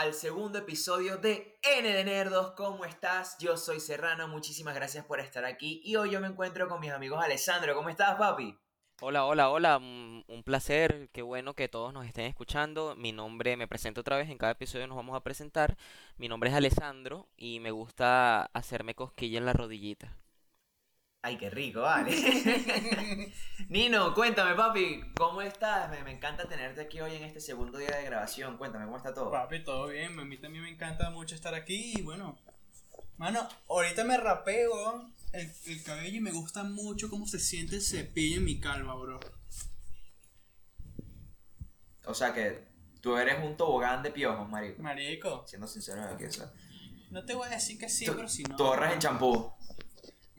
Al segundo episodio de N de Nerdos. ¿Cómo estás? Yo soy Serrano, muchísimas gracias por estar aquí. Y hoy yo me encuentro con mis amigos Alessandro. ¿Cómo estás, papi? Hola, hola, hola, un, un placer, qué bueno que todos nos estén escuchando. Mi nombre, me presento otra vez, en cada episodio nos vamos a presentar. Mi nombre es Alessandro y me gusta hacerme cosquilla en la rodillita. Ay, qué rico, vale. Nino, cuéntame, papi, ¿cómo estás? Me, me encanta tenerte aquí hoy en este segundo día de grabación. Cuéntame, ¿cómo está todo? Papi, todo bien, a mí también me encanta mucho estar aquí y bueno, mano, ahorita me rapeo el, el cabello y me gusta mucho cómo se siente el cepillo en mi calva, bro. O sea que tú eres un tobogán de piojos, marico. Marico, Siendo sincero aquí, o sea. no te voy a decir que sí, pero si no. tú ahorras en champú.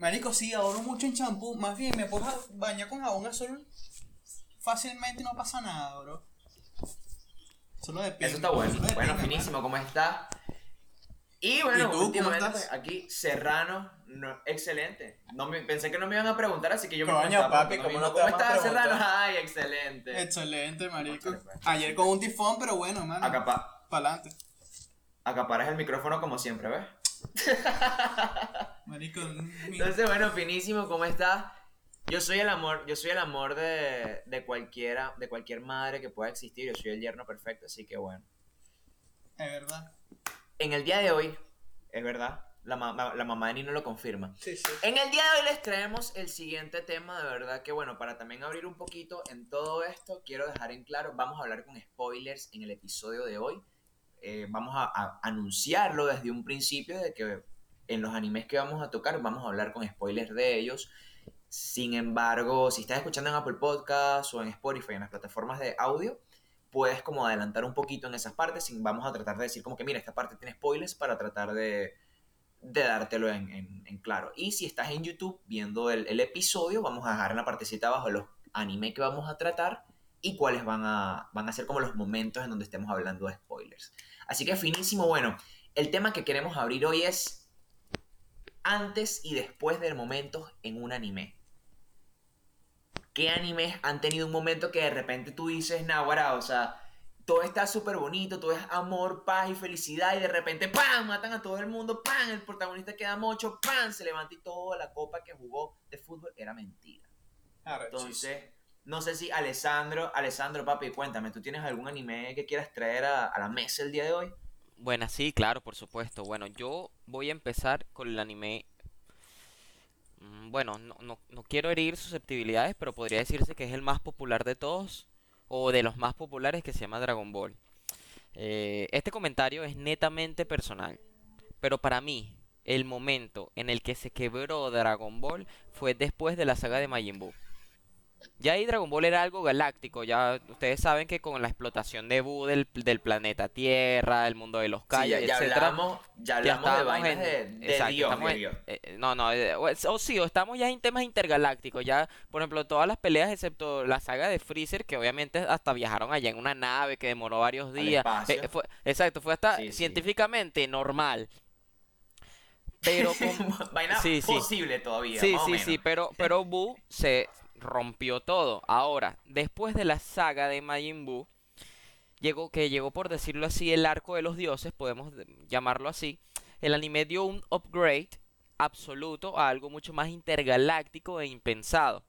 Marico, sí, ahorro mucho en champú, más bien me puedo bañar con jabón azul fácilmente no pasa nada, bro. Solo depende. Eso está bueno. Bueno, finísimo, ¿cómo está? Y bueno, ¿Y tú, cómo últimamente pues, aquí Serrano, no, excelente. No me, pensé que no me iban a preguntar, así que yo me Coño, papi, ¿cómo no no te ¿Cómo vamos a estás, Serrano? Ay, excelente. Excelente, marico. Pues. Ayer con un tifón, pero bueno, mano. Acapa- Pa'lante. acaparas el micrófono como siempre, ¿ves? Marico, mi- Entonces, bueno, finísimo, ¿cómo estás? Yo soy el amor, yo soy el amor de, de cualquiera, de cualquier madre que pueda existir. Yo soy el yerno perfecto, así que bueno. es verdad. En el día de hoy, es verdad, la, ma- la mamá de Nino lo confirma. Sí, sí. En el día de hoy les traemos el siguiente tema, de verdad que bueno, para también abrir un poquito en todo esto, quiero dejar en claro, vamos a hablar con spoilers en el episodio de hoy. Eh, vamos a, anunciarlo desde un principio de que en los animes que vamos a tocar vamos a hablar con spoilers de ellos. Sin embargo, si estás escuchando en Apple Podcasts o en Spotify, en las plataformas de audio, puedes como adelantar un poquito en esas partes. Sin, vamos a tratar de decir como que mira, esta parte tiene spoilers para tratar de, de dártelo en, claro. Y si estás en YouTube viendo el, episodio, vamos a dejar en la partecita abajo los anime que vamos a tratar y cuáles van a, van a ser como los momentos en donde estemos hablando de spoilers. Así que finísimo, bueno, el tema que queremos abrir hoy es antes y después del momento en un anime. ¿Qué animes han tenido un momento que de repente tú dices, Nahuara, o sea, todo está súper bonito, todo es amor, paz y felicidad, y de repente, ¡pam! Matan a todo el mundo, ¡pam! El protagonista queda mocho, ¡pam! Se levanta y toda la copa que jugó de fútbol era mentira. Entonces, no sé si Alessandro, Alessandro, papi, cuéntame, ¿tú tienes algún anime que quieras traer a, la mesa el día de hoy? Bueno, sí, claro, por supuesto. Bueno, yo voy a empezar con el anime. mm, Bueno, no, no, no quiero herir susceptibilidades, pero podría decirse que es el más popular de todos, o de los más populares, que se llama Dragon Ball. Eh, este comentario es netamente personal, pero para mí, el momento en el que se quebró Dragon Ball fue después de la saga de Majin Buu. Ya ahí Dragon Ball era algo galáctico, ya ustedes saben que con la explotación de Buu del, del planeta Tierra, el mundo de los Sí, Kai, ya, ya etcétera, hablamos, ya ya hablamos de estábamos vainas en- de, de exacto, Dios, estamos de en- Dios. eh, eh, no, no, eh, o, sí, o estamos ya en temas intergalácticos, ya, por ejemplo, todas las peleas excepto la saga de Freezer, que obviamente hasta viajaron allá en una nave que demoró varios días, eh, fue- exacto, fue hasta Sí, sí. científicamente normal, pero con, Vaina Sí, sí. posible todavía, Sí, sí, sí, pero, pero Buu se rompió todo. Ahora, después de la saga de Majin Buu, llegó, que llegó por decirlo así, el arco de los dioses, podemos de- llamarlo así, el anime dio un upgrade absoluto a algo mucho más intergaláctico e impensado.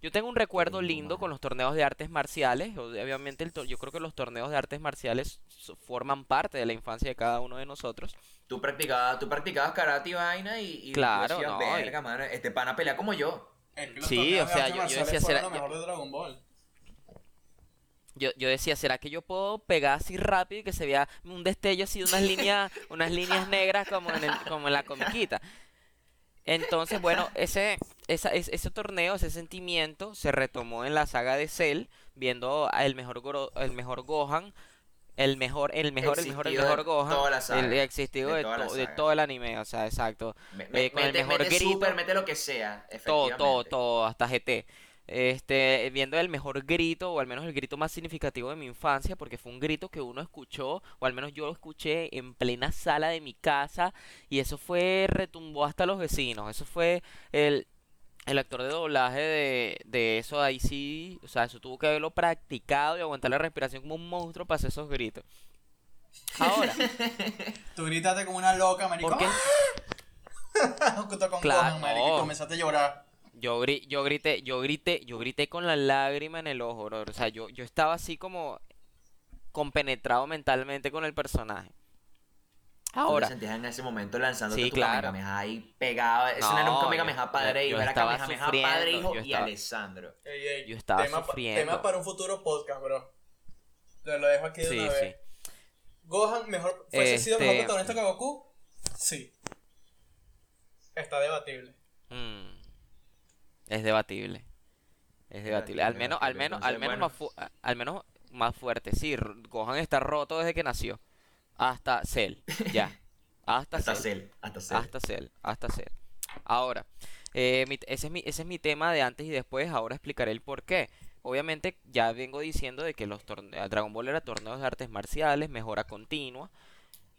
Yo tengo un recuerdo lindo con los torneos de artes marciales. Obviamente, el yo creo que los torneos de artes marciales forman parte de la infancia de cada uno de nosotros. Tú practicabas, tú practicabas karate y vaina y, y Claro, decías, no, y- verga, mano, este pana pelea como yo. Es que los Sí, o de sea, yo- decía, será- lo mejor de Dragon Ball. Yo, yo decía, ¿será que yo puedo pegar así rápido y que se vea un destello así, unas líneas, unas líneas negras como en el- como en la comiquita? Entonces, bueno, ese, esa, es- ese torneo, ese sentimiento se retomó en la saga de Cell, viendo a el mejor el mejor Gohan, el mejor, el mejor, el mejor, el mejor Gohan, el existido de de, toda to- de todo el anime, o sea, exacto. Me- Eh, me- con el mete, mejor mete grito. super, mete lo que sea, Todo, todo, todo, hasta GT. Este, viendo el mejor grito, o al menos el grito más significativo de mi infancia, porque fue un grito que uno escuchó, o al menos yo lo escuché en plena sala de mi casa, y eso fue, retumbó hasta los vecinos. Eso fue el, el actor de doblaje de, de eso ahí sí, o sea, eso tuvo que haberlo practicado y aguantar la respiración como un monstruo para hacer esos gritos. Ahora, Tú gritaste como una loca, marico. ¿por qué? Junto con Claro, marico, y comenzaste a llorar. Yo, gri- yo grité, yo grité, yo grité con la lágrima en el ojo, bro. O sea, yo, yo estaba así como compenetrado mentalmente con el personaje. ¿Tú te Ahora, sentías en ese momento lanzándote Sí, tu claro. Kamehameha ahí pegado? Eso no era un Kamehameha padre, hijo, era Kamehameha padre, hijo y Alessandro. Ey, ey, Yo estaba tema, pa- sufriendo. tema para un futuro podcast, bro. Te lo dejo aquí de sí, una sí. vez. Gohan mejor, fuese sido Este- mejor protagonista que Goku. Sí. Está debatible. Mm, es debatible. Es debatible. Al menos, al menos, al menos bueno. más al menos más fuerte. Sí, Gohan está roto desde que nació. Hasta Cell. Ya. Hasta Hasta Cell. Cell, hasta Cell. Hasta Cell, hasta Cell. Ahora, eh, mi- ese, es mi, ese es mi tema de antes y después, ahora explicaré el por qué. Obviamente ya vengo diciendo de que los torne- Dragon Ball era torneos de artes marciales, mejora continua,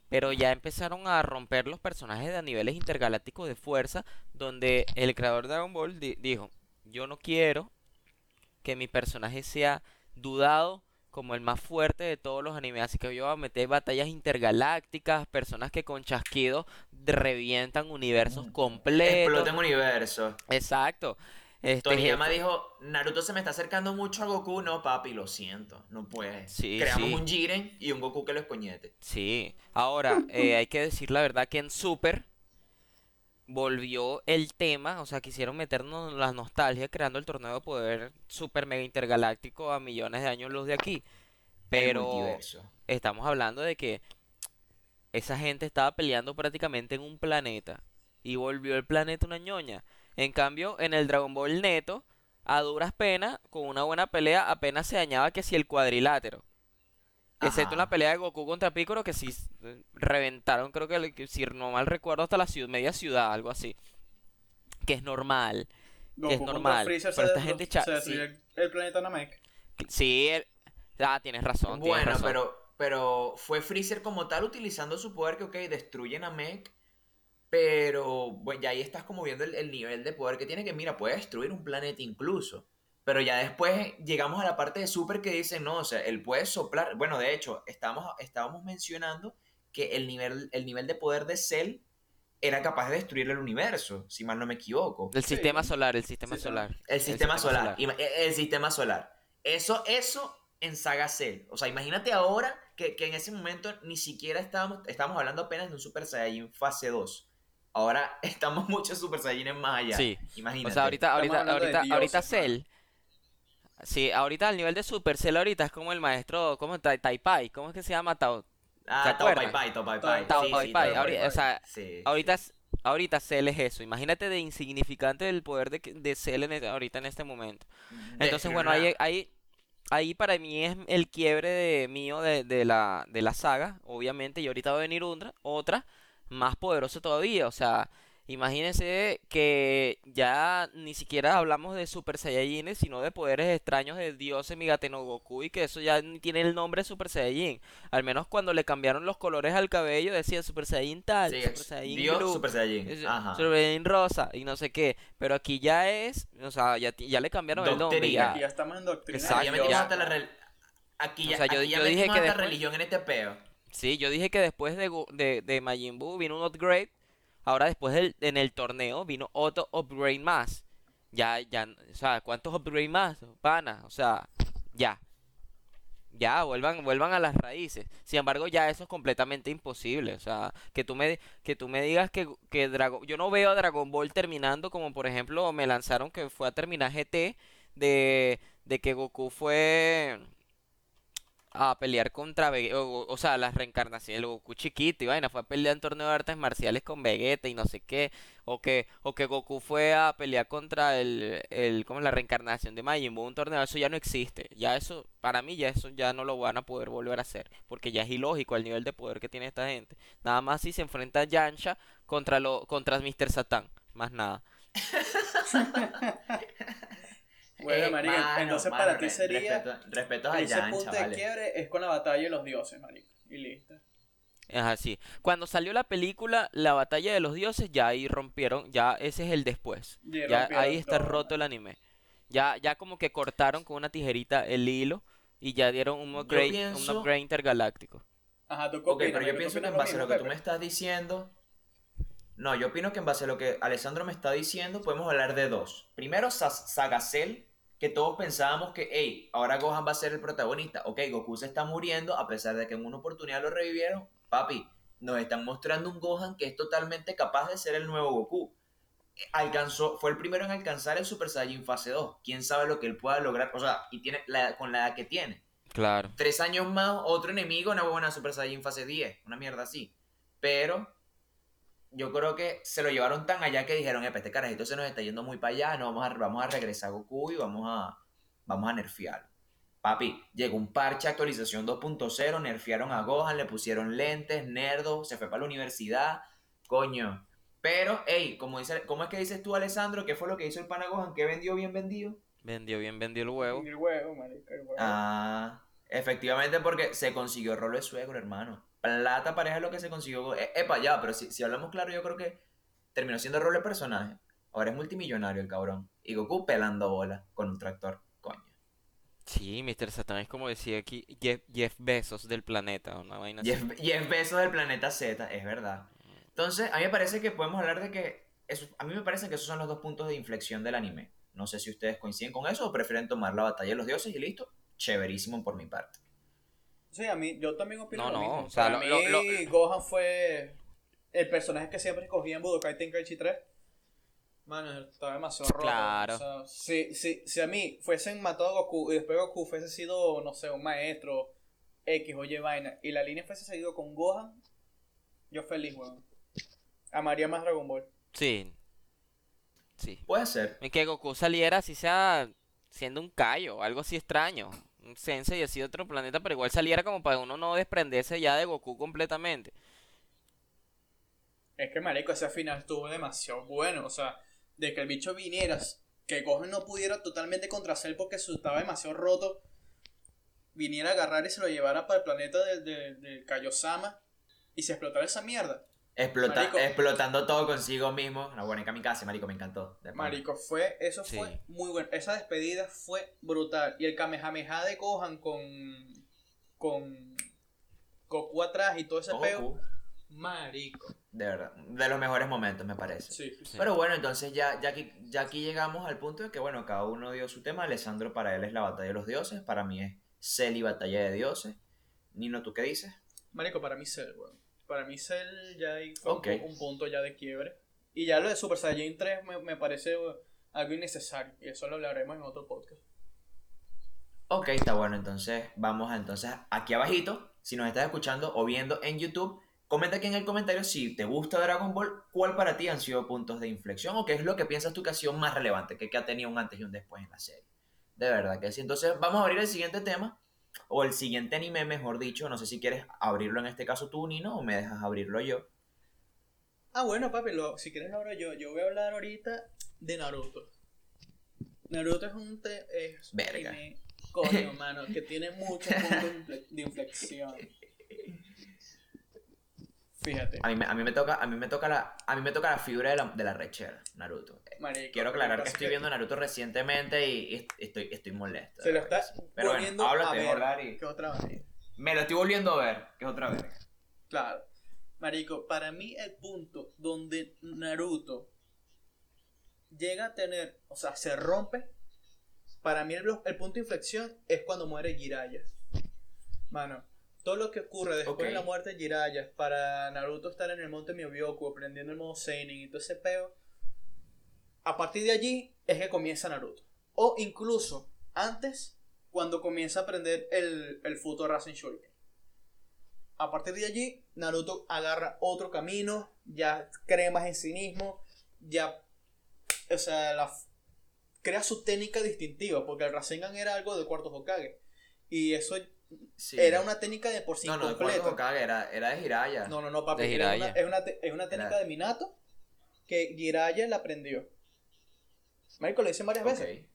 pero ya empezaron a romper los personajes de a niveles intergalácticos de fuerza, donde el creador de Dragon Ball di- dijo, yo no quiero que mi personaje sea dudado como el más fuerte de todos los animes, así que yo voy a meter batallas intergalácticas, personas que con chasquido revientan universos completos. Exploten universo. Exacto. Este, Toriyama dijo, Naruto se me está acercando mucho a Goku. No, papi, lo siento, no puedes. Sí, Creamos sí. un Jiren y un Goku que lo escoñete. Sí, ahora eh, hay que decir la verdad que en Super volvió el tema, o sea, quisieron meternos la nostalgia creando el torneo de poder super mega intergaláctico a millones de años luz de aquí. Pero estamos hablando de que esa gente estaba peleando prácticamente en un planeta y volvió el planeta una ñoña. En cambio, en el Dragon Ball Neto, a duras penas, con una buena pelea, apenas se dañaba que si el cuadrilátero. Excepto en la pelea de Goku contra Piccolo, que sí eh, reventaron, creo que, si no mal recuerdo, hasta la ciudad, media ciudad, algo así. Que es normal. Que es Goku normal. Freezer Pero esta destru- gente se destruyó el, el planeta Namek. Sí, el- ah, tienes razón, tienes Bueno, razón. pero, pero fue Freezer como tal utilizando su poder que, ok, destruyen a Mech. Pero bueno, ya ahí estás como viendo el, el nivel de poder que tiene, que mira, puede destruir un planeta incluso. Pero ya después llegamos a la parte de Super que dicen, no, o sea, él puede soplar. Bueno, de hecho, estábamos, estábamos mencionando que el nivel, el nivel de poder de Cell era capaz de destruir el universo, si mal no me equivoco. El Sí. sistema solar, el sistema Sí, solar. El sistema solar. e- El, sistema solar. Eso, eso en Saga Cell. O sea, imagínate ahora que, que en ese momento ni siquiera estábamos, estábamos hablando apenas de un Super Saiyajin fase 2. Ahora estamos muchos Super Saiyajines más allá. Sí. Imagínate. O sea, ahorita, ahorita, ahorita, ahorita. Cell. Sí, ahorita al nivel de Super Cell ahorita es como el maestro, ¿cómo está? Taipai, ¿cómo es que se llama? Tao- Ah, ¿se Tao Pai? Pai, Tao Pai Pai. Tao Pai Pai, ahorita- o sea, Sí, Ahorita, sí. ahorita Cell es eso. Imagínate de insignificante el poder de, que- de Cell en e- ahorita en este momento. Entonces, bueno, ahí, ahí, ahí para mí es el quiebre de, mío de, de la, de la saga, obviamente, y ahorita va a venir otra, otra más poderosa todavía. O sea, imagínense que ya ni siquiera hablamos de Super Saiyajines, sino de poderes extraños de dioses Migateno Goku, y que eso ya ni tiene el nombre Super Saiyajin. Al menos cuando le cambiaron los colores al cabello, decía Super Saiyajin tal, Sí, Super Saiyajin Dios Blue. Super Saiyajin. Es- Ajá. Super Saiyajin rosa y no sé qué. Pero aquí ya es, o sea, ya, ya le cambiaron el nombre. Doctrina. Ya, ya estamos en doctrina. Exacto, Aquí ya ya. metimos hasta la rel- Aquí O sea, yo- aquí ya yo dije metimos que hasta después- religión en este peo. Sí, yo dije que después de, de, de Majin Buu vino un upgrade. Ahora después del, en el torneo vino otro upgrade más. Ya, ya, o sea, ¿cuántos upgrade más? Pana, o sea, ya. Ya, vuelvan, vuelvan a las raíces. Sin embargo, ya eso es completamente imposible. O sea, que tú me, que tú me digas que, que Dragon, yo no veo a Dragon Ball terminando como por ejemplo me lanzaron que fue a terminar GT de, de que Goku fue a pelear contra Vegeta, o, o sea, las reencarnaciones, el Goku chiquito y vaina, fue a pelear en torneo de artes marciales con Vegeta y no sé qué, o que, o que Goku fue a pelear contra el, el, ¿cómo es la reencarnación de Majin Buu, un torneo, eso ya no existe, ya eso, para mí ya eso ya no lo van a poder volver a hacer, porque ya es ilógico el nivel de poder que tiene esta gente, nada más si se enfrenta a Yansha contra lo, contra Mr. Satan, más nada. Bueno, Eh, marica, mano, entonces mano, para ti sería. respeto- respetos a Ese Yancha, punto de quiebre es con la batalla de los dioses, marico. Y listo. Es así. Cuando salió la película La Batalla de los Dioses, ya ahí rompieron, ya ese es el después. Ya ahí está todo. roto el anime. Ya, ya como que cortaron con una tijerita el hilo y ya dieron un upgrade, un upgrade intergaláctico. Ajá, ¿tú qué Ok, pero yo Marico? ¿Tú pienso que en base a lo que tú me estás diciendo. No, yo opino que en base a lo que Alessandro me está diciendo, podemos hablar de dos. Primero, Sa- Saga Cell, que todos pensábamos que, hey, ahora Gohan va a ser el protagonista. Ok, Goku se está muriendo, a pesar de que en una oportunidad lo revivieron. Papi, nos están mostrando un Gohan que es totalmente capaz de ser el nuevo Goku. Alcanzó, fue el primero en alcanzar el Super Saiyan fase 2. Quién sabe lo que él pueda lograr, o sea, y tiene la, con la edad que tiene. Claro. Tres años más, otro enemigo, una buena Super Saiyan fase 10, una mierda así. Pero yo creo que se lo llevaron tan allá que dijeron, este carajito se nos está yendo muy para allá, no, vamos a, vamos a regresar a Goku y vamos a, vamos a nerfearlo. Papi, llegó un parche actualización 2.0, nerfearon a Gohan, le pusieron lentes, nerdo, se fue para la universidad, coño. Pero, hey, como dice, ¿cómo es que dices tú, Alessandro? ¿Qué fue lo que hizo el pana Gohan? ¿Qué vendió bien vendido? Vendió bien, vendió el huevo. El huevo, marico, el huevo. Ah, efectivamente, porque se consiguió rolo de suegro, hermano. Plata pareja es lo que se consiguió. Eh, epa, ya, pero si, si hablamos claro, yo creo que terminó siendo rolo de personaje. Ahora es multimillonario el cabrón. Y Goku pelando bola con un tractor. Coño. Sí, Mr. Satan es como decía aquí Jeff, Jeff Bezos del planeta, una vaina así. Jeff, Jeff Bezos del planeta Z, es verdad. Entonces, a mí me parece que podemos hablar de que. Eso, a mí me parece que esos son los dos puntos de inflexión del anime. No sé si ustedes coinciden con eso o prefieren tomar la batalla de los dioses y listo. Chéverísimo por mi parte. Sí, a mí, yo también opino No, lo no, mismo. o sea, Para lo- mí, lo- lo- Gohan fue el personaje que siempre escogía en Budokai Tenkaichi 3. Mano, estaba demasiado roto. Claro. O sea, si, si, si a mí fuesen matado a Goku y después Goku fuese sido, no sé, un maestro X o Y vaina y la línea fuese seguido con Gohan, yo feliz, weón. Amaría más Dragon Ball. Sí. Sí. Puede ser. Y que Goku saliera así sea siendo un callo, algo así extraño. Sensei así de otro planeta, pero igual saliera como para uno no desprenderse ya de Goku completamente. Es que, marico, ese final estuvo demasiado bueno. O sea, de que el bicho viniera, que Gohan no pudiera totalmente contra Cell porque estaba demasiado roto, viniera a agarrar y se lo llevara para el planeta del de, del Kaiosama y se explotara esa mierda. Explota- Marico. explotando todo consigo mismo. Una buena kamikaze, marico, me encantó. Marico, fue, eso Sí. fue muy bueno. Esa despedida fue brutal. Y el Kamehameha de Gohan con, con Goku atrás y todo ese peo. Marico. De verdad, de los mejores momentos, me parece. Sí, sí. Pero bueno, entonces ya, ya, aquí, ya aquí llegamos al punto de que, bueno, cada uno dio su tema. Alessandro para él es la batalla de los dioses, para mí es Cell y batalla de dioses. Nino, ¿tú qué dices? Marico, para mí Cell, weón. Para mí Cell ya ahí fue un punto ya de quiebre. Y ya lo de Super Saiyan 3 me, me parece weón, algo innecesario. Y eso lo hablaremos en otro podcast. Ok, está bueno, entonces vamos a, entonces aquí abajito, si nos estás escuchando o viendo en YouTube, comenta aquí en el comentario si te gusta Dragon Ball, cuál para ti han sido puntos de inflexión o qué es lo que piensas tú que ha sido más relevante, que, que ha tenido un antes y un después en la serie. De verdad que sí. Entonces vamos a abrir el siguiente tema, o el siguiente anime, mejor dicho. No sé si quieres abrirlo en este caso tú, Nino, o me dejas abrirlo yo. Ah, bueno, papi, lo- si quieres hablo yo. Yo voy a hablar ahorita de Naruto. Naruto es un... Te, es Verga. anime, coño, mano, que tiene muchos puntos de infle- de inflexión. Fíjate, A mí, me- a mí me toca, a mí me toca la, a mí me toca la fibra de la, de la rechera, Naruto. Marico. Quiero aclarar que estoy es viendo Naruto recientemente y, estoy, estoy molesto. Se lo está. Pero bueno, a ver. y... ¿Qué otra vaina? Me lo estoy volviendo a ver, que es otra vez. Claro. Marico, para mí el punto donde Naruto llega a tener, o sea, se rompe, para mí el, el punto de inflexión es cuando muere Jiraiya. Mano, todo lo que ocurre después de la muerte de Jiraiya, para Naruto estar en el monte Myobyoku, aprendiendo el modo Seinen y todo ese peo, a partir de allí es que comienza Naruto. O incluso antes, cuando comienza a aprender el, el Futo Rasen Shuriken. A partir de allí, Naruto agarra otro camino, ya cree más en sí mismo, ya, o sea, la, crea su técnica distintiva, porque el Rasengan era algo de cuarto Hokage. Y eso Sí. era una técnica de por sí No, no, de completa. Hokage, era, era de Jiraiya. No, no, no, papi. Era una- es, una, es una técnica Era- de Minato que Jiraiya la aprendió. Marico lo dicen varias Ok. veces.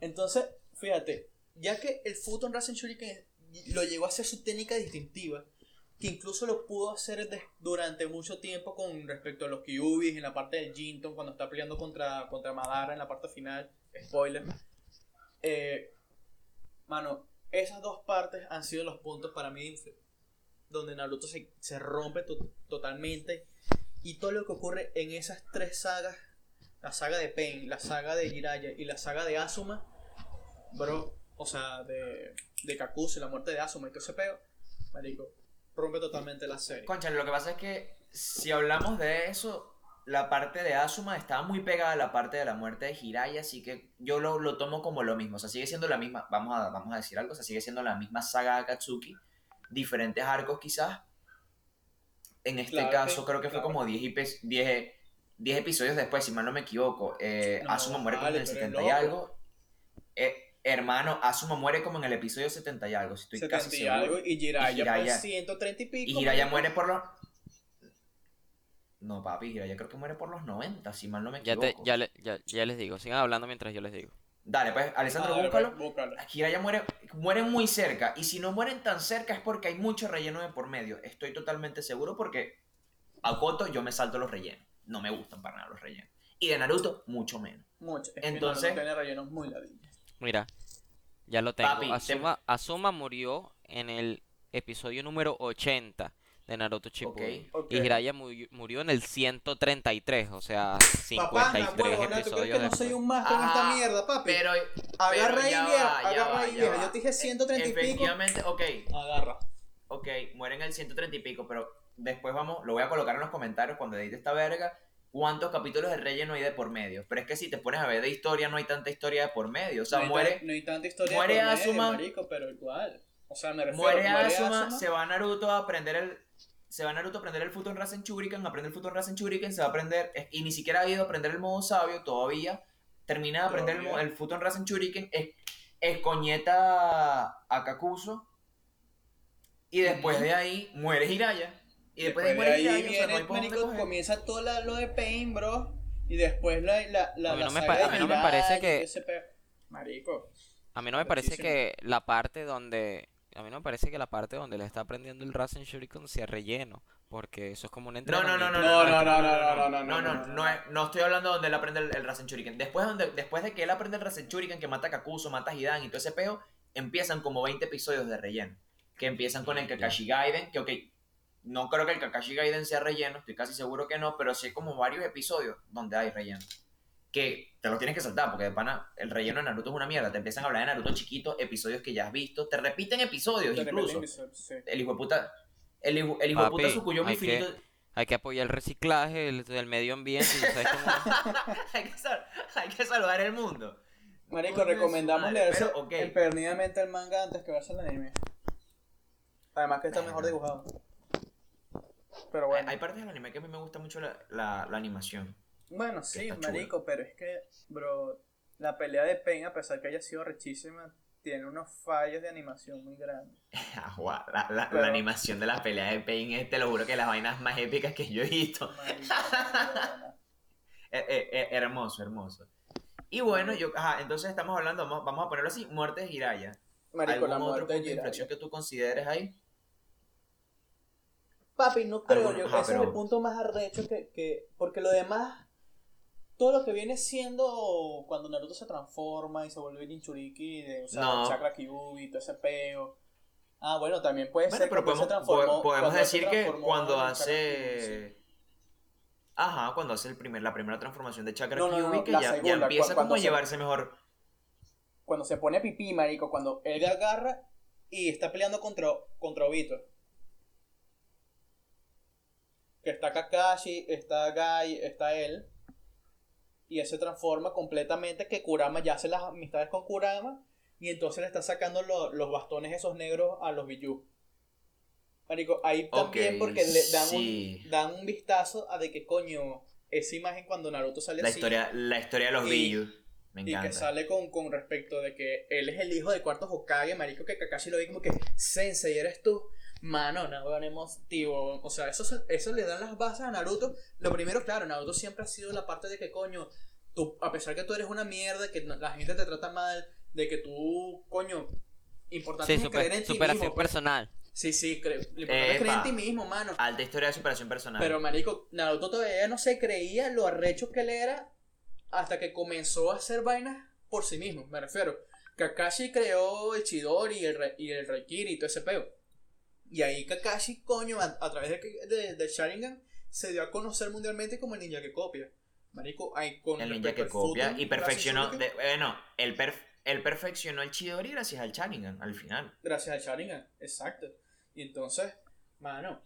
Entonces, fíjate, ya que el Futon Rasen Shuriken lo llegó a hacer su técnica distintiva, que incluso lo pudo hacer de- durante mucho tiempo con respecto a los Kyubis en la parte del Jinton, cuando está peleando contra, contra Madara en la parte final, spoiler. Eh, mano, esas dos partes han sido los puntos para mí donde Naruto se, se rompe to- totalmente. Y todo lo que ocurre en esas tres sagas, la saga de Pain, la saga de Jiraiya y la saga de Asuma, bro, o sea, de, de Kakuzu, la muerte de Asuma y todo ese peo, marico, rompe totalmente la serie. Concha, lo que pasa es que si hablamos de eso, la parte de Asuma estaba muy pegada a la parte de la muerte de Jiraiya, así que yo lo, lo tomo como lo mismo. O sea, sigue siendo la misma, vamos a, vamos a decir algo, o sea, sigue siendo la misma saga de Akatsuki, diferentes arcos quizás. En este Claro caso que- creo que fue como 10, epi- 10, 10 episodios después, si mal no me equivoco. Eh, No, Asuma muere como en el pero es 70 y algo. Eh, hermano, Asuma muere como en el episodio 70 y algo, si estoy 70 casi y seguro. algo, y Jiraiya, Y Jiraiya- pues 130 y pico. Y Jiraiya muere por los. No, papi, Jiraiya creo que muere por los 90, si mal no me Ya, equivoco. te, ya, le- ya, ya les digo, sigan hablando mientras yo les digo. Dale, pues, Alessandro, dale, búscalo. pues, búscalo. Jiraiya muere, muere muy cerca. Y si no mueren tan cerca es porque hay mucho relleno de por medio. Estoy totalmente seguro porque a Koto yo me salto los rellenos. No me gustan para nada los rellenos. Y de Naruto, mucho menos. Mucho. Es que Entonces- Naruto tiene rellenos muy ladillas. Mira, ya lo tengo. Papi, te- Asuma, Asuma murió en el episodio número 80 de Naruto Shippuden. Ok. Y Jiraiya murió, murió en el 133, o sea, Papá, 53 huevona, ¿tú crees episodios que no soy un en esta Ah, mierda, papi? Pero. agarra pero ahí, ya vieja, va, ya agarra ya vieja. va. Yo te dije 130 y pico. Efectivamente, ok. Agarra. Ok, mueren el 130 y pico, pero después vamos, lo voy a colocar en los comentarios cuando edite esta verga, cuántos capítulos de relleno hay de por medio. Pero es que si te pones a ver de historia, no hay tanta historia de por medio. O sea, no, muere, no hay tanta historia muere por medio, Asuma. marico, pero igual. O sea, me refiero muere muere Asuma, Asuma. se va Naruto a aprender el... Se va Naruto a aprender el Futon Rasen Shuriken, aprende el Futon Rasen Shuriken, se va a aprender... Y ni siquiera ha ido a aprender el modo sabio todavía. Termina de aprender el, el Futon Rasen Shuriken, es, escoñeta a Kakuzu. Y después de ahí muere Jiraiya. Y después, Después de de ahí Jiraiya, o sea, no viene, comienza todo la- lo de Pain, bro. Y después la, la, la, A mí la no me saga pa- de a mí no me parece que- Marico. A mí no me parece que la parte donde... A mí no me parece que la parte donde le está aprendiendo el Rasen Shuriken sea relleno, porque eso es como un No, no, no, no, entrenamiento. no, No, no, no, no, no, no, no, no, no, no, no, no estoy hablando donde él aprende el, Rasen Shuriken. Después, donde, después de que él aprende el Rasen Shuriken, que mata a Kakuzu, mata a Hidan y todo ese peo, empiezan como 20 episodios de relleno. Que empiezan con el. Kakashi Gaiden, que ok, no creo que el Kakashi Gaiden sea relleno, estoy casi seguro que no, pero sí hay como varios episodios donde hay relleno. Que te los tienes que saltar, porque de pana, el relleno de Naruto es una mierda. Te empiezan a hablar de Naruto chiquito, episodios que ya has visto, te repiten episodios incluso. sí. El hijo de puta. El hijo, el hijo de puta que-. Hay que apoyar el reciclaje, el, el medio ambiente, y ¿sabes cómo? hay, que sal- hay que salvar el mundo. Marico, recomendamos leerse pero, ok. empernidamente el manga antes que verse el anime. Además que está mejor dibujado. Pero bueno. Hay partes del anime que a mí me gusta mucho la, la, la animación. Bueno, sí, marico, pero es que, bro, la pelea de Pain, a pesar que haya sido rechísima, tiene unos fallos de animación muy grandes. Ah, la, la- la animación de la pelea de Pain es, te lo juro que las vainas más épicas que yo he visto. Eh, eh, eh, hermoso, hermoso. Y bueno, yo, ajá, entonces estamos hablando, vamos, vamos a ponerlo así, muerte de Jiraiya. Marico, ¿Algún la otro muerte punto de inflexión que tú consideres ahí? Papi, no creo yo. ajá, ese es el punto más arrecho que, que. Porque lo demás. Todo lo que viene siendo cuando Naruto se transforma y se vuelve Jinchuriki, de, No. Chakra Kyuubi y todo ese peo. Ah, bueno, también puede Bueno, ser pero podemos, se transformó- po- podemos decir que cuando hace... Ajá, cuando hace el primer, la primera transformación de Chakra No, no, no, Kyuubi, que ya, empieza como a se- llevarse mejor. Cuando se pone pipí, marico, cuando él agarra y está peleando contra, contra Obito. Que está Kakashi, está Gai, está él. Y él se transforma completamente que Kurama ya hace las amistades con Kurama. Y entonces le está sacando lo- los bastones esos negros a los Biju. Marico, ahí también porque le dan, sí. un, dan un vistazo a de que coño, esa imagen cuando Naruto sale La así. historia, la historia de los Y- Biju. Me Y encanta. que sale con, con respecto de que él es el hijo de cuarto Hokage, marico, que Kakashi lo ve como que, Sensei, eres tú. Mano, no, weón, emotivo. O sea, eso, eso le dan las bases a Naruto. Lo primero, claro, Naruto siempre ha sido la parte de que, coño, tú, a pesar que tú eres una mierda, que la gente te trata mal, de que tú, coño, importante Sí, es creer en ti superación mismo. pues. personal. Sí, sí, cre- lo importante es creer en ti mismo, mano. Alta historia de superación personal. Pero marico, Naruto todavía no se creía lo arrecho que él era hasta que comenzó a hacer vainas por sí mismo, me refiero. Kakashi creó el Chidori y el, Re- y el Reikiri y todo ese peo. Y ahí Kakashi, coño, a, a través de, de- del Sharingan, se dio a conocer mundialmente como el ninja que copia. Marico, ahí con El ninja que copia y perfeccionó. de- bueno, él, perf- él perfeccionó el Chidori gracias al Sharingan al final. Gracias al Sharingan, exacto. Y entonces, mano,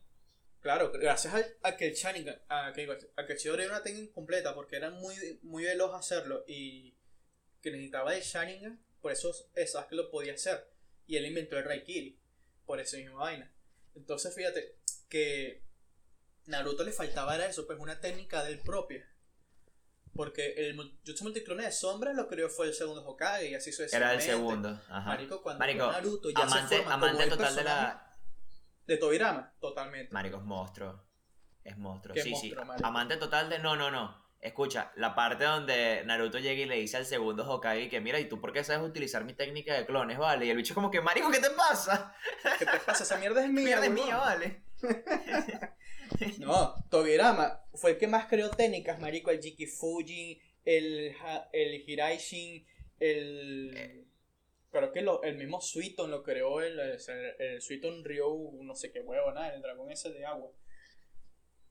claro, gracias al, a que el Sharingan, a que, a que el Chidori era una técnica completa, porque era muy, muy veloz hacerlo y que necesitaba el Sharingan, por eso el Sasuke lo podía hacer. Y él inventó el Raikiri, por esa misma vaina. Entonces, fíjate que Naruto le faltaba era eso, pues una técnica del propia. Porque el Jutsu Multiclone de Sombra lo creó fue el segundo Hokage y así Era sucesivamente. el segundo. Ajá. Marico, cuando Marico, Naruto ya amante, se forma amante como total de la. de Tobirama, totalmente. Marico, es monstruo. Es monstruo. ¿Qué Sí, monstruo, sí. marico? Amante total de. No, no, no. Escucha, la parte donde Naruto llega y le dice al segundo Hokage que mira, ¿y tú por qué sabes utilizar mi técnica de clones, vale? Y el bicho como que, marico, ¿qué te pasa? ¿Qué te pasa? Esa mierda es mía, Mierda es mía, vale. No, Tobirama fue el que más creó técnicas, marico, el Jiki Fujin, el, el Hiraishin, el... Eh. Creo que lo- el mismo Suiton lo creó, el, el, el Suiton Ryu, no sé qué huevo, nada, el dragón ese de agua.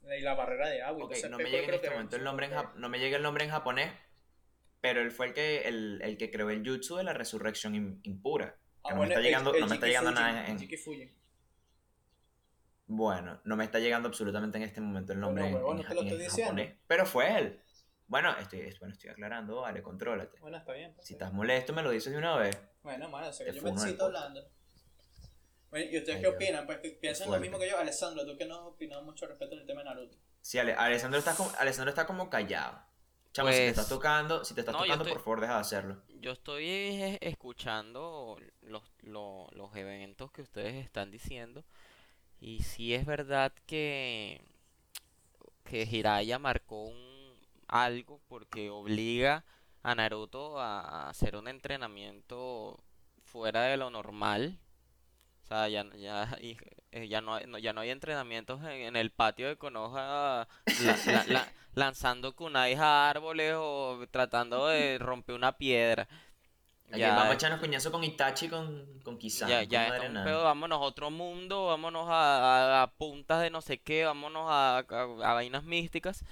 Y la barrera de agua. Ok, entonces no me llega en este momento el nombre en jap- no me llega el nombre en japonés, pero él fue el que el, el que creó el jutsu de la resurrección im- impura. Ah, que no me bueno, está el- llegando, el no me está llegando nada en, bueno, no me está llegando absolutamente en este momento el nombre Bueno, en- huevón, en, te lo en estoy diciendo. japonés, pero fue él. Bueno, estoy, es- bueno, estoy aclarando, vale, contrólate. Bueno, está bien. pues, Si está estás molesto me lo dices de una vez. Bueno, mano, o sea, que yo me podcast. hablando. Bueno, ¿y ustedes Ay, qué Dios. opinan? Pues que piensan lo mismo que yo. Alessandro, tú que no has opinado mucho respecto al tema de Naruto. Sí, Ale- Alessandro está como, Alessandro está como callado. Chamo, si te Pues, estás tocando, si te estás no, tocando, estoy- por favor, deja de hacerlo. Yo estoy eh, escuchando los, lo- los eventos que ustedes están diciendo y sí es verdad que, que Jiraiya marcó un, algo porque obliga a Naruto a hacer un entrenamiento fuera de lo normal. O sea, ya, ya, y- eh, ya, no, hay- no- ya no hay entrenamientos en, en el patio de Konoha la- la- la- lanzando kunais a árboles o tratando de romper una piedra. Ya, vamos a echarnos coñazo con Itachi con, con Kisame. ya, es un pedo, vámonos a otro mundo, vámonos a, a- a puntas de no sé qué, vámonos a, vainas místicas.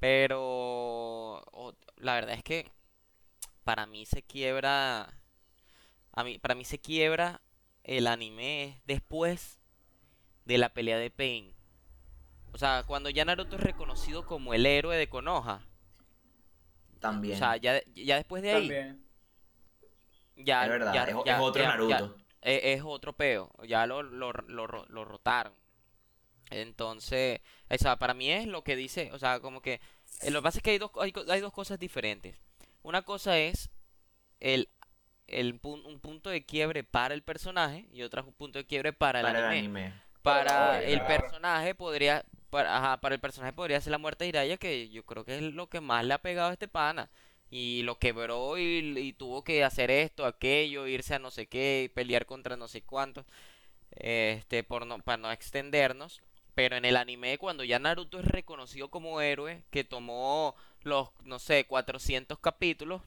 Pero la verdad es que para mí se quiebra, a mí, para mí se quiebra el anime después de la pelea de Pain. O sea, cuando ya Naruto es reconocido como el héroe de Konoha. También. O sea, ya, ya después de ahí, También. ya, es verdad, ya- es, ya- es otro ya- ya- Naruto. es, es otro peo, ya lo, lo, lo, lo rotaron. Entonces, o sea, para mí es lo que dice, o sea, como que eh, lo que pasa es que hay dos, hay dos cosas diferentes. Una cosa es el, el un punto de quiebre para el personaje y otro punto de quiebre para el para el anime. anime. Para el personaje podría, para, ajá, para el personaje podría ser la muerte de Jiraiya, que yo creo que es lo que más le ha pegado a este pana. Y lo quebró y, y tuvo que hacer esto, aquello, irse a no sé qué, pelear contra no sé cuántos, este, por no, para no extendernos. Pero en el anime, cuando ya Naruto es reconocido como héroe, que tomó los, no sé, 400 capítulos,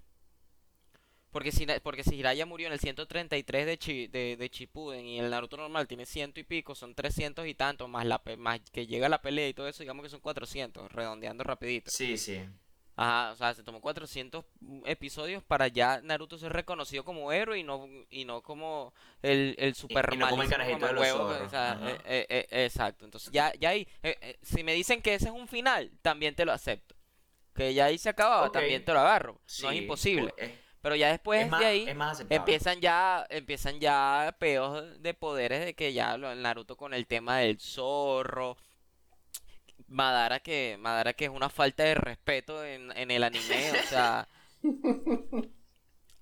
porque si, porque si Jiraiya murió en el 133 de, Chi- de, de Shippuden y el Naruto normal tiene ciento y pico, son 300 y tanto, más, la, más que llega la pelea y todo eso, digamos que son 400, redondeando rapidito. Sí, sí. Ajá, o sea, se tomó 400 episodios para ya Naruto ser reconocido como héroe y no, y no como el, el super y no como el carajito de los mamahuevo, zorros, o sea, ajá. eh, eh, eh, exacto. Entonces ya, ya ahí, eh, eh, si me dicen que ese es un final, también te lo acepto. Que ya ahí se acababa, también te lo agarro. no es imposible. Es, Pero ya después más, de ahí empiezan ya, empiezan ya peos de poderes de que ya Naruto con el tema del zorro. Madara que, Madara que es una falta de respeto en, en el anime, o sea,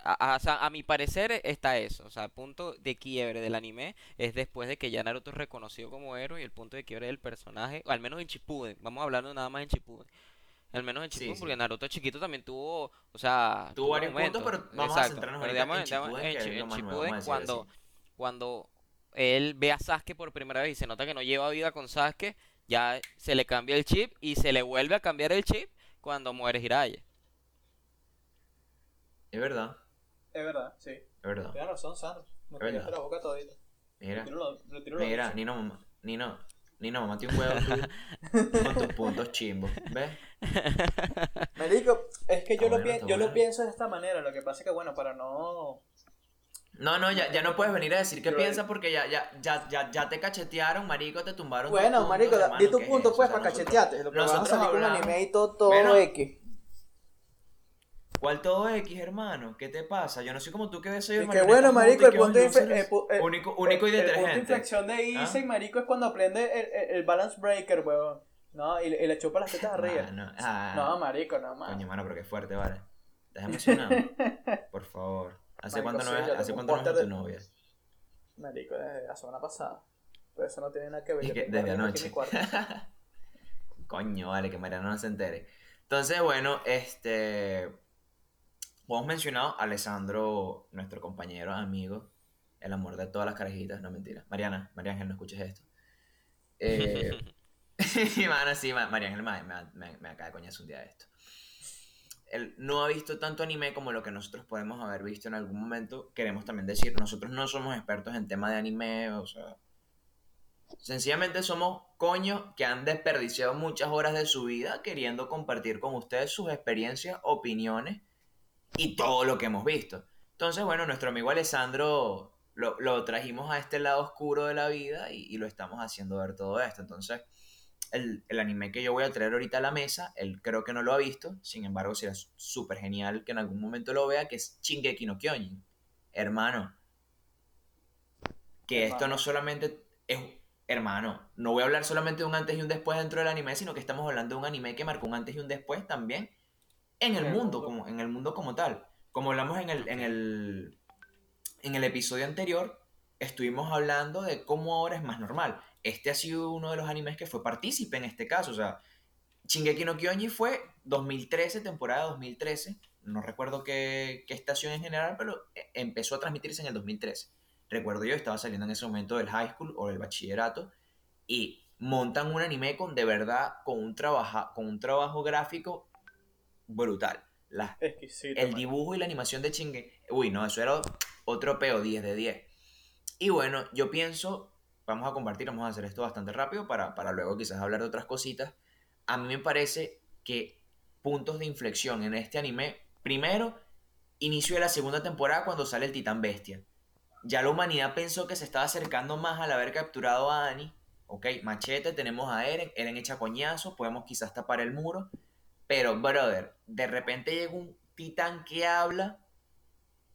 a, a- o sea, a mi parecer está eso, o sea, punto de quiebre del anime es después de que ya Naruto es reconocido como héroe y el punto de quiebre del personaje, o al menos en Shippuden, vamos hablando nada más en Shippuden. Al menos en Shippuden, sí. porque Naruto chiquito también tuvo, o sea, Tuvo varios puntos, momentos. pero vamos a Exacto, centrarnos pero ahorita digamos, en Shippuden, en en nuevo, Shippuden, a cuando, cuando él ve a Sasuke por primera vez y se nota que no lleva vida con Sasuke, ya se le cambia el chip y se le vuelve a cambiar el chip cuando muere Jiraiya. Es verdad, Es verdad, sí. es verdad. Tienes razón, Sandro. Me callaste la boca todita. Mira, Retiro retiro mira. Nino, Nino, Nino, mamá, un huevo tú con tus puntos chimbos, ¿ves? Marico, es que yo, lo, yo lo pienso de esta manera. Lo que pasa es que, bueno, para no. No, no, ya, ya no puedes venir a decir qué piensas porque ya, ya, ya, ya, ya te cachetearon, marico, te tumbaron Bueno, marico, hermano, di tu ¿qué es punto, eso? pues, O sea, para nosotros- cachetearte. Lo que vas a con anime y todo, todo Bueno. X. ¿Cuál todo X, hermano? ¿Qué te pasa? Yo no soy como tú que ves el que bueno, marico, el punto de único, único y el- el punto de detergente. inflexión de Isaac, marico, es cuando aprende el, el- el balance breaker, weón. No, y, le- y le chupa las tetas arriba. No, ah, No, marico, no más. Coño, mano, pero qué fuerte, vale. Estás emocionado. Por favor. ¿Hace Marico, cuánto no sí, hace cuánto no ves a póster tu de- novia? Marico, desde la semana pasada. Pero eso no tiene nada que ver. Yo que desde anoche. Coño, vale, que Mariano no se entere. Entonces, bueno, este. Hemos mencionado a Alessandro, nuestro compañero, amigo, el amor de todas las carajitas, no mentira. Mariana, María Ángel, no escuches esto. Eh, mano, sí, Ma- María Ángel me, me acaba de coñazo un día de esto. Él no ha visto tanto anime como lo que nosotros podemos haber visto en algún momento. Queremos también decir, nosotros no somos expertos en tema de anime, o sea, Sencillamente somos coños que han desperdiciado muchas horas de su vida queriendo compartir con ustedes sus experiencias, opiniones y todo lo que hemos visto. Entonces, bueno, nuestro amigo Alessandro lo, lo trajimos a este lado oscuro de la vida y, y lo estamos haciendo ver todo esto. Entonces, el, el anime que yo voy a traer ahorita a la mesa, él creo que no lo ha visto, sin embargo, será súper genial que en algún momento lo vea, que es Shingeki no Kyojin. Hermano, que esto no solamente es hermano, no voy a hablar solamente de un antes y un después dentro del anime, sino que estamos hablando de un anime que marcó un antes y un después también en el En el mundo, mundo. como en el mundo como tal. Como hablamos en el, en el, en el episodio anterior, estuvimos hablando de cómo ahora es más normal. Este ha sido uno de los animes que fue partícipe en este caso, o sea, Shingeki no Kyojin fue 2013, temporada 2013, no recuerdo qué, qué estación en general, pero eh, empezó a transmitirse en el 2013. Recuerdo yo, estaba saliendo en ese momento del high school o del bachillerato y montan un anime con de verdad, con un, trabaja, con un trabajo gráfico brutal. Las Exquisito. el marico. dibujo y la animación de Chingue. Uy, no, eso era otro peo, 10 de 10. Y bueno, yo pienso, vamos a compartir, vamos a hacer esto bastante rápido para, para luego quizás hablar de otras cositas. A mí me parece que puntos de inflexión en este anime, primero, inicio de la segunda temporada cuando sale el titán bestia. Ya la humanidad pensó que se estaba acercando más al haber capturado a Annie. Ok, machete, tenemos a Eren, Eren echa coñazo, podemos quizás tapar el muro. Pero, brother, de repente llega un titán que habla,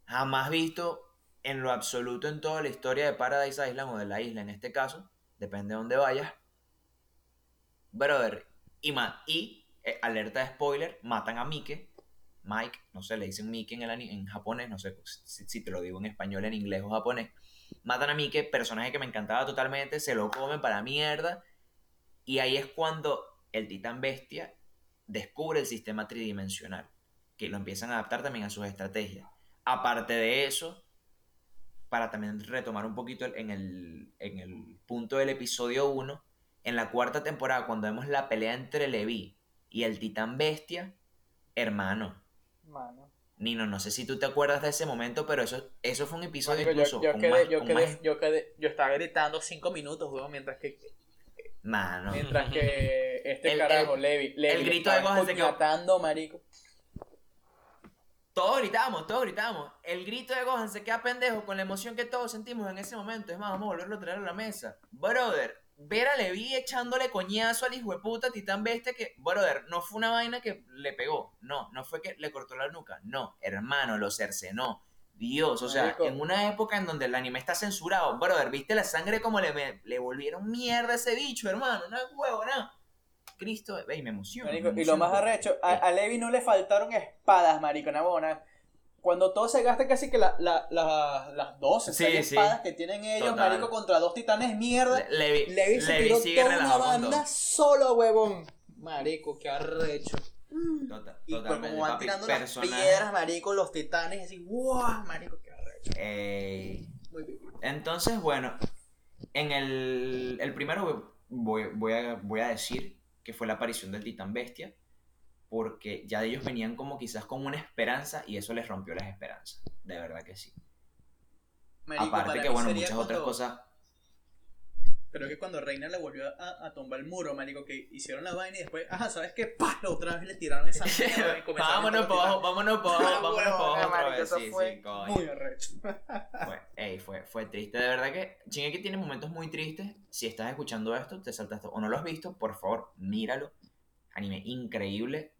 jamás visto en lo absoluto en toda la historia de Paradise Island o de la isla en este caso, depende de dónde vayas. Brother, y, y eh, alerta de spoiler, matan a Mike, Mike, no sé, le dicen Mike en, el, en japonés, no sé si, si te lo digo en español, en inglés o japonés. Matan a Mike, personaje que me encantaba totalmente, se lo comen para mierda. Y ahí es cuando el titán bestia descubre el sistema tridimensional, que lo empiezan a adaptar también a sus estrategias. Aparte de eso, para también retomar un poquito el- en el, en el punto del episodio 1, en la cuarta temporada, cuando vemos la pelea entre Levi y el titán bestia, hermano, Mano. Nino, no sé si tú te acuerdas de ese momento, pero eso, eso fue un episodio Marico, incluso yo quedé, más- yo, quedé, más- yo quedé, yo estaba gritando cinco minutos, weón, mientras que, Mano. mientras que este El- carajo, el- Levi, Levi, grito de coñatando, marico. Todos gritamos, todos gritamos. El grito de Gohan se queda pendejo con la emoción que todos sentimos en ese momento. Es más, vamos a volverlo a traer a la mesa. Brother, ver a Levi echándole coñazo al hijo de puta titán bestia que, brother, no fue una vaina que le pegó. No, no fue que le cortó la nuca. No, hermano, lo cercenó. Dios, o sea, Marico. en una época en donde el anime está censurado, brother, viste la sangre como le, le volvieron mierda a ese bicho, hermano. No es huevo, nada. Cristo, ve, me emociona. Marico, me y lo más arrecho, a, a Levi no le faltaron espadas, marico, una bona. Cuando todo se gasta casi que la, la, la- las 12 Sí, sí. espadas que tienen ellos, Total. marico, contra dos titanes mierda. Le- Levi, Levi se Levi tiró sigue toda una banda solo, huevón. Marico, qué arrecho. Tota- Y pues totalmente, como van papi, tirando las piedras, marico, los titanes, así, ¡guau! Marico, qué arrecho. Ey. Muy bien. Entonces, bueno, en el, el primero voy, voy, a, voy a decir que fue la aparición del titán bestia, porque ya ellos venían como quizás con una esperanza y eso les rompió las esperanzas, de verdad que sí. Marico, Aparte que, bueno, muchas otras cosas. Creo que cuando Reina le volvió a, a tumbar el muro, marico, que hicieron la vaina y después, ajá, ¿sabes qué? ¡Pah! Otra vez le tiraron esa mierda y comenzaron vámonos para abajo, vámonos para abajo, vámonos para abajo otra vez. eso Sí, fue sí, coño. Muy arrecho. Fue, ey, fue, fue triste. De verdad que Shingeki tiene momentos muy tristes. Si estás escuchando esto, te saltaste o no lo has visto, por favor, míralo. Anime increíble.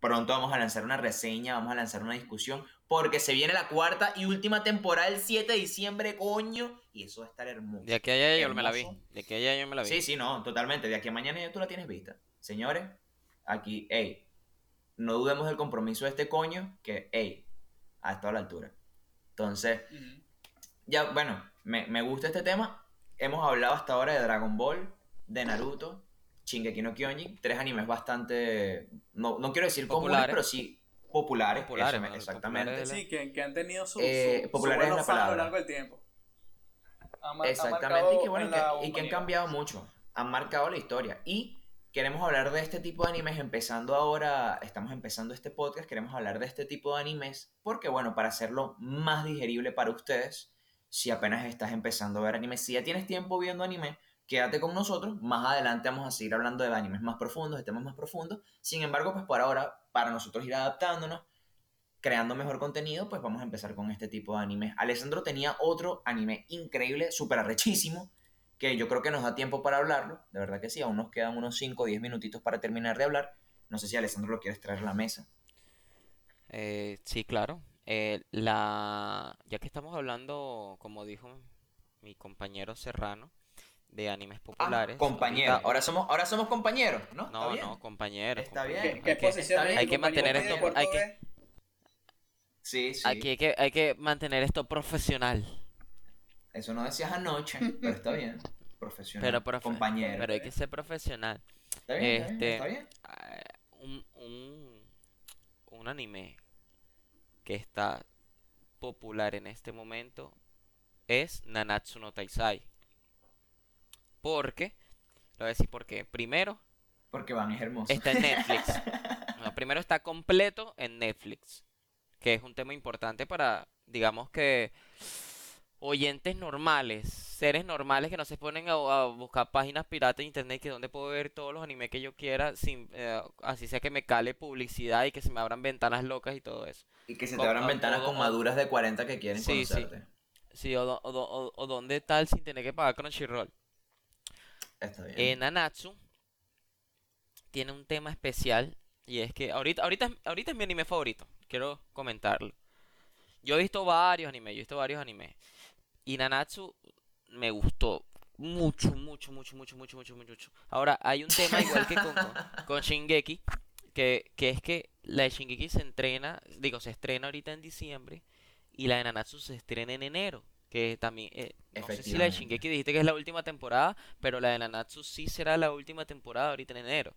Pronto vamos a lanzar una reseña, vamos a lanzar una discusión, porque se viene la cuarta y última temporada el 7 de diciembre, coño. Y eso va a estar hermoso. De aquí a allá yo me la vi. De aquí a allá yo me la vi. Sí, sí, no, totalmente. De aquí a mañana ya tú la tienes vista. Señores, aquí, ey, no dudemos del compromiso de este coño, que, ey, a toda la altura. Entonces, ya, bueno, me, me gusta este tema. Hemos hablado hasta ahora de Dragon Ball, de Naruto, Shingeki no Kyojin, tres animes bastante, no, no quiero decir comunes, Populares. pero sí populares. Populares, eso exactamente. populares Sí, que, que han tenido su, Eh, su, su populares es buenos la fans a lo largo del tiempo. Ha Exactamente, y que bueno, que- y que han cambiado mucho, han marcado la historia. Y queremos hablar de este tipo de animes, empezando ahora, estamos empezando este podcast, queremos hablar de este tipo de animes, porque bueno, para hacerlo más digerible para ustedes, si apenas estás empezando a ver anime, si ya tienes tiempo viendo anime, quédate con nosotros, más adelante vamos a seguir hablando de animes más profundos, de temas más profundos, sin embargo, pues por ahora, para nosotros ir adaptándonos, creando mejor contenido, pues vamos a empezar con este tipo de animes. Alessandro tenía otro anime increíble, súper arrechísimo, que yo creo que nos da tiempo para hablarlo, de verdad que sí, aún nos quedan unos 5 o 10 minutitos para terminar de hablar. No sé si Alessandro lo quieres traer a la mesa. Eh, sí, claro. Eh, la... Ya que estamos hablando, como dijo mi compañero Serrano, de animes Ah, populares. compañero, ahorita- ahora somos, ahora somos compañeros, ¿no? ¿Está No, bien? no, compañeros. Está bien. compañeros. ¿Qué, Hay que- hay que compañero? mantener ¿Qué esto- hay que-? Sí, sí. Aquí hay que, hay que mantener esto profesional. Eso no decías anoche, pero está bien. Profesional. Pero, profe- compañero. pero hay que ser profesional. Está bien, está bien, este- está bien. Eh, un, un, un anime que está popular en este momento es Nanatsu no Taizai. Porque, lo voy a decir porque, primero, Porque Van es hermoso. está en Netflix. No, primero está completo en Netflix. Que es un tema importante para, digamos que, oyentes normales, seres normales que no se ponen a, a buscar páginas piratas de internet que donde puedo ver todos los animes que yo quiera, sin, eh, así sea que me cale publicidad y que se me abran ventanas locas y todo eso. Y que se te abran ventanas con maduras de 40 que quieren Sí, sí. conocerte. Sí, o, o, do- o- o dónde tal sin tener que pagar Crunchyroll. Está bien. Eh, Nanatsu tiene un tema especial y es que ahorita, ahorita, ahorita es mi anime favorito. Quiero comentarlo. Yo he visto varios animes, yo he visto varios animes. Y Nanatsu me gustó mucho, mucho, mucho, mucho, mucho, mucho, mucho. Ahora, hay un tema igual que con, con, Shingeki, que, que es que la de Shingeki se entrena, digo, se estrena ahorita en diciembre y la de Nanatsu se estrena en enero. Que también, eh, no sé si la de. Shingeki dijiste que es la última temporada, pero la de Nanatsu sí será la última temporada ahorita en enero.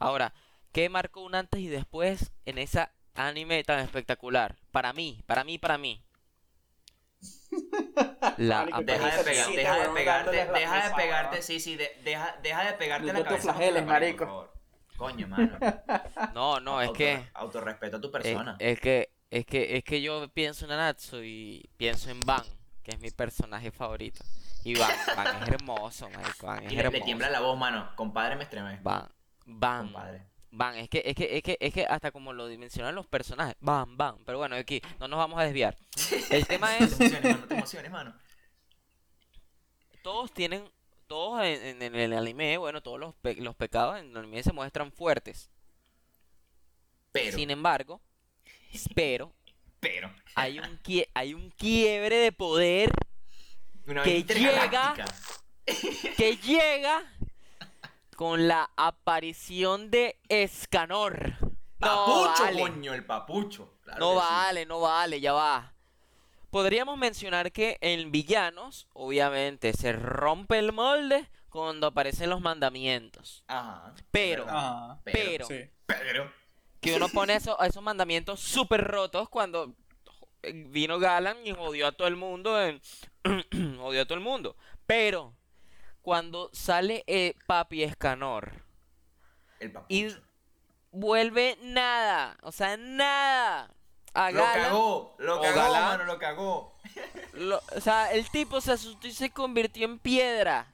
Ahora, ¿qué marcó un antes y después en esa anime tan espectacular? Para mí, para mí, para mí. La Deja de, pegar, deja de pegarte, deja de pegarte, sí, sí, de- deja, deja de pegarte la cabeza flageles, marico. Coño, mano. No, no, es que Autorrespeto a tu persona. es que es que es que yo pienso en Nanatsu y pienso en Van, que es mi personaje favorito. Y Van, Van es hermoso, marico, Van es y le, le hermoso. tiembla la voz, mano. Compadre, me estremezco. Van, Van, Compadre. Van, es que, es que, es que, es que hasta como lo dimensionan los personajes, Van, Van, pero bueno, aquí no nos vamos a desviar. El tema es, te emociones, mano. No te emociones, mano. todos tienen, todos en, el anime, bueno, todos los, pe- los pecados en el anime se muestran fuertes. Pero, Sin embargo, pero pero. hay un quie- hay un quiebre de poder Una que llega- que llega con la aparición de Escanor. No Papucho, vale, coño, el papucho. Claro no sí. vale, no vale, ya va. Podríamos mencionar que en villanos, obviamente, se rompe el molde cuando aparecen los mandamientos. Ajá. Pero-. Ajá. Pero, Sí. Pero. que uno pone eso- esos mandamientos súper rotos cuando vino Galan y odió a todo el mundo. En... odió a todo el mundo. Pero cuando sale eh, Papi Escanor El papucho. y vuelve nada, o sea, nada. A Lo cagó, lo cagó, Galán. mano, lo cagó. lo- o sea, el tipo se asustó y se convirtió en piedra.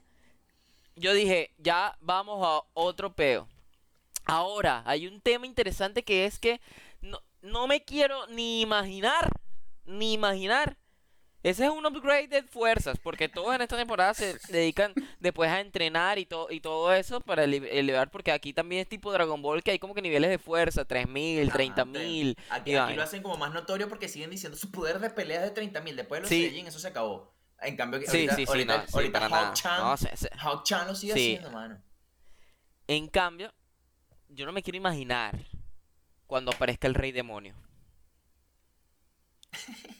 yo dije, ya vamos a otro peo. Ahora, hay un tema interesante que es que no, no me quiero ni imaginar, ni imaginar. Ese es un upgrade de fuerzas, porque todos en esta temporada se dedican después a entrenar y, todo y todo eso para ele- elevar, porque aquí también es tipo Dragon Ball, que hay como que niveles de fuerza, 3000, Ajá, 30000 te- Aquí, aquí lo hacen como más notorio porque siguen diciendo su poder de pelea es de 30.000. Después de los Sí. Eso se acabó. En cambio, Sí, ahorita, sí, sí, ahorita, no, ahorita se- se- Hawk-Chan lo sigue Sí. haciendo, mano. En cambio, yo no me quiero imaginar cuando aparezca el rey demonio.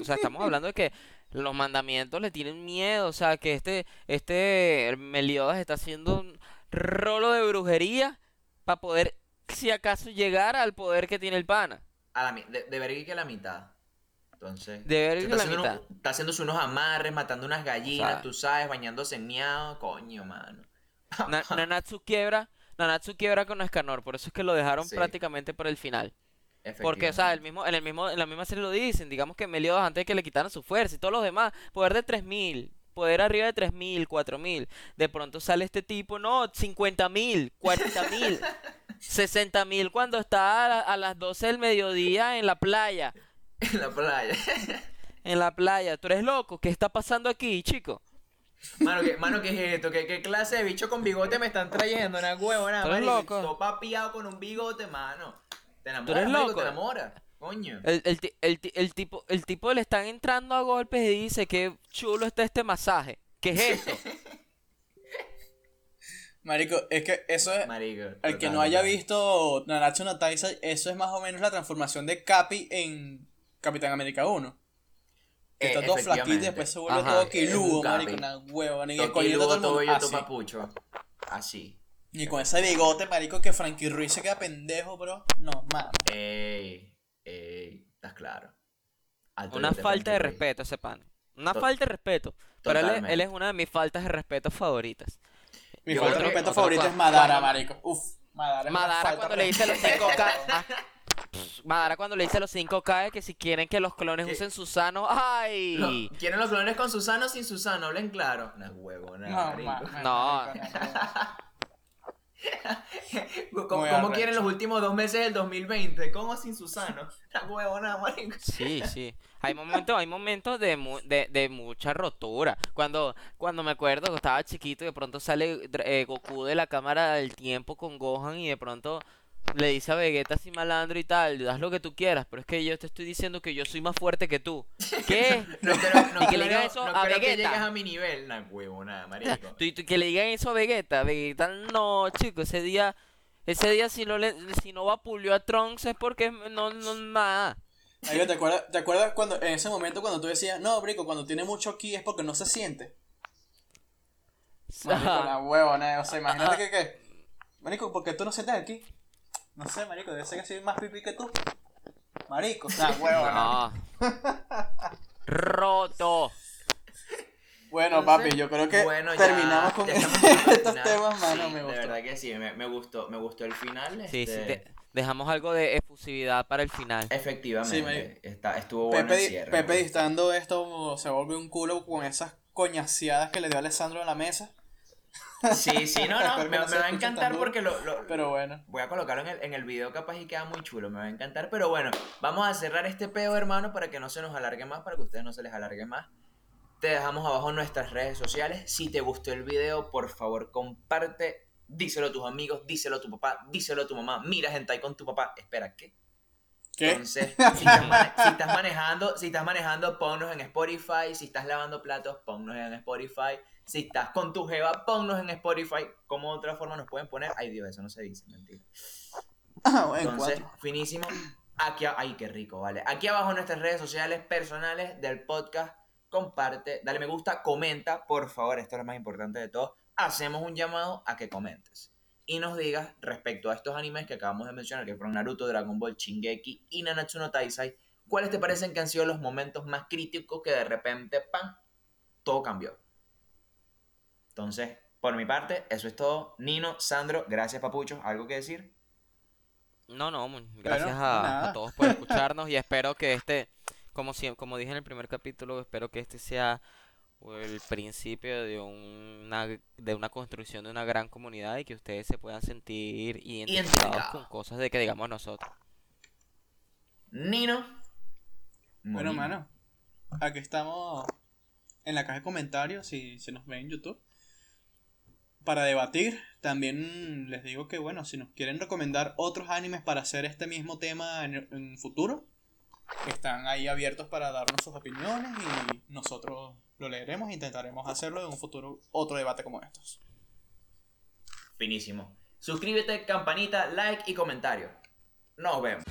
O sea, estamos hablando de que los mandamientos le tienen miedo, o sea, que este este Meliodas está haciendo un rolo de brujería para poder si acaso llegar al poder que tiene el pana. A la, de, de verga que la mitad. Entonces, De que está, la haciendo mitad. está haciéndose unos amarres, matando unas gallinas, O sea- tú sabes, bañándose en miado, coño, mano. Na- Nanatsu quiebra, Nanatsu quiebra con Escanor, por eso es que lo dejaron Sí. prácticamente para el final. Porque, o sea, el mismo, en el mismo, en la misma serie lo dicen, digamos que Meliodas antes de que le quitaran su fuerza y todos los demás, poder de 3000, poder arriba de 3000, 4000. De pronto sale este tipo, no, 50000, 40000, 60000 cuando está a, la- a las 12 del mediodía en la playa. En la playa. En la playa, tú eres loco, ¿qué está pasando aquí, chico? Mano, ¿qué, mano, ¿qué es esto? ¿Qué, qué clase de bicho con bigote me están trayendo? Una huevo, nada, ¿Tú eres marico. loco? Todo papiado con un bigote, mano. Te enamoras, eres marico, loco? te enamoras. Coño. El, el, ti- el, ti- el tipo, el tipo le están entrando a golpes y dice que chulo está este masaje. ¿Qué es esto? Marico, es que eso es. Marico. El que no haya visto Nanatsu no Taizai, eso es más o menos la transformación de Capi en Capitán América 1. Que Eh, está todo flaquito y después se vuelve Ajá, todo quiludo, marico, una hueva, Todo todo el todo todo Así. papucho. Así. Y con ese bigote, marico, que Frankie Ruiz se queda pendejo, bro. No, mames. Ey, ey, estás claro. Alto Una falta de Ruiz. respeto ese pan. Una To- falta de respeto. Pero él es, Totalmente. él es una de mis faltas de respeto favoritas. Mi Yo falta de respeto cua- es Madara, cuando- marico. Uf, Madara. es una Madara cuando le dice los respeto, 5K. marico. ah, pff, Madara cuando le dice a los 5K de que si quieren que los clones ¿Qué? usen Susano. ¡Ay! No, ¿Quieren los clones con Susano o sin Susano? Hablen claro. Una No, marico. mames, No. marico, no. ¿Cómo, quieren los últimos dos meses del 2020? ¿Cómo sin Susano? Una huevo, nada, marico. Sí, sí. Hay momentos, hay momentos de, mu- de, de mucha rotura. Cuando, cuando me acuerdo que estaba chiquito y de pronto sale eh, Goku de la cámara del tiempo con Gohan y de pronto le dice a Vegeta así malandro y tal, haz lo que tú quieras, pero es que yo te estoy diciendo que yo soy más fuerte que tú. ¿Qué? No creo, no Y que le digan eso no a que Vegeta. llegues a mi nivel. Una huevo, nada, marico. Tú- tú- que le digan eso a Vegeta, Vegeta no, chico, ese día, ese día si no le, si no vapuleó a Trunks es porque no, no, nada. ¿te acuerdas, ¿te acuerdas cuando, en ese momento cuando tú decías, no, Brico, cuando tiene mucho aquí es porque no se siente? Marico, la huevona, o sea, imagínate que, que, Marico, porque tú no sientes aquí. No sé, Marico, debe ser que soy más pipí que tú. Marico, la huevona. No. Roto. Bueno, Entonces, papi, yo creo que bueno, ya- terminamos con ya estos final. temas, mano, Sí, me De gustó. verdad que sí, me, me gustó, me gustó el final. Sí, sí, este, de- dejamos algo de efusividad para el final. Efectivamente, Sí, está, estuvo bueno Pepe, el di- cierre. Pepe distando esto se vuelve un culo con esas coñaseadas que le dio Alessandro en la mesa. Sí, sí, no, no, me, va a encantar porque lo, lo- Pero bueno. voy a colocarlo en el, en el video capaz y queda muy chulo, me va a encantar. Pero bueno, vamos a cerrar este peo, hermano, para que no se nos alargue más, para que a ustedes no se les alargue más. Te dejamos abajo nuestras redes sociales. Si te gustó el video, por favor, comparte. Díselo a tus amigos, díselo a tu papá, díselo a tu mamá. Mira, hentai con tu papá. Espera, ¿qué? ¿Qué? Entonces, si estás, mane- si estás manejando, si estás manejando, ponnos en Spotify. Si estás lavando platos, ponnos en Spotify. Si estás con tu jeva, ponnos en Spotify. ¿Cómo de otra forma nos pueden poner? Ay, Dios, eso no se dice, mentira. Ah, en Entonces, cuatro. finísimo. Aquí, ay, qué rico, vale. Aquí abajo nuestras redes sociales personales del podcast. Comparte, dale me gusta, comenta, por favor, esto es lo más importante de todo. Hacemos un llamado a que comentes y nos digas respecto a estos animes que acabamos de mencionar, que fueron Naruto, Dragon Ball, Shingeki y Nanatsu no Taizai, ¿cuáles te parecen que han sido los momentos más críticos que de repente, ¡pam!, todo cambió? Entonces, por mi parte, eso es todo. Nino, Sandro, gracias, Papucho. ¿Algo que decir? No, no, gracias Bueno, a, todos por escucharnos y espero que este, como, siem- como dije en el primer capítulo, espero que este sea el principio de una, de una construcción de una gran comunidad y que ustedes se puedan sentir identificados Identificado. con cosas de que digamos nosotros. Nino. Bueno, Molina. mano, aquí estamos en la caja de comentarios, si se nos ve en YouTube, para debatir. También les digo que, bueno, si nos quieren recomendar otros animes para hacer este mismo tema en, en futuro, están ahí abiertos para darnos sus opiniones y nosotros lo leeremos e intentaremos hacerlo en un futuro, otro debate como estos. Finísimo. Suscríbete, campanita, like y comentario. Nos vemos.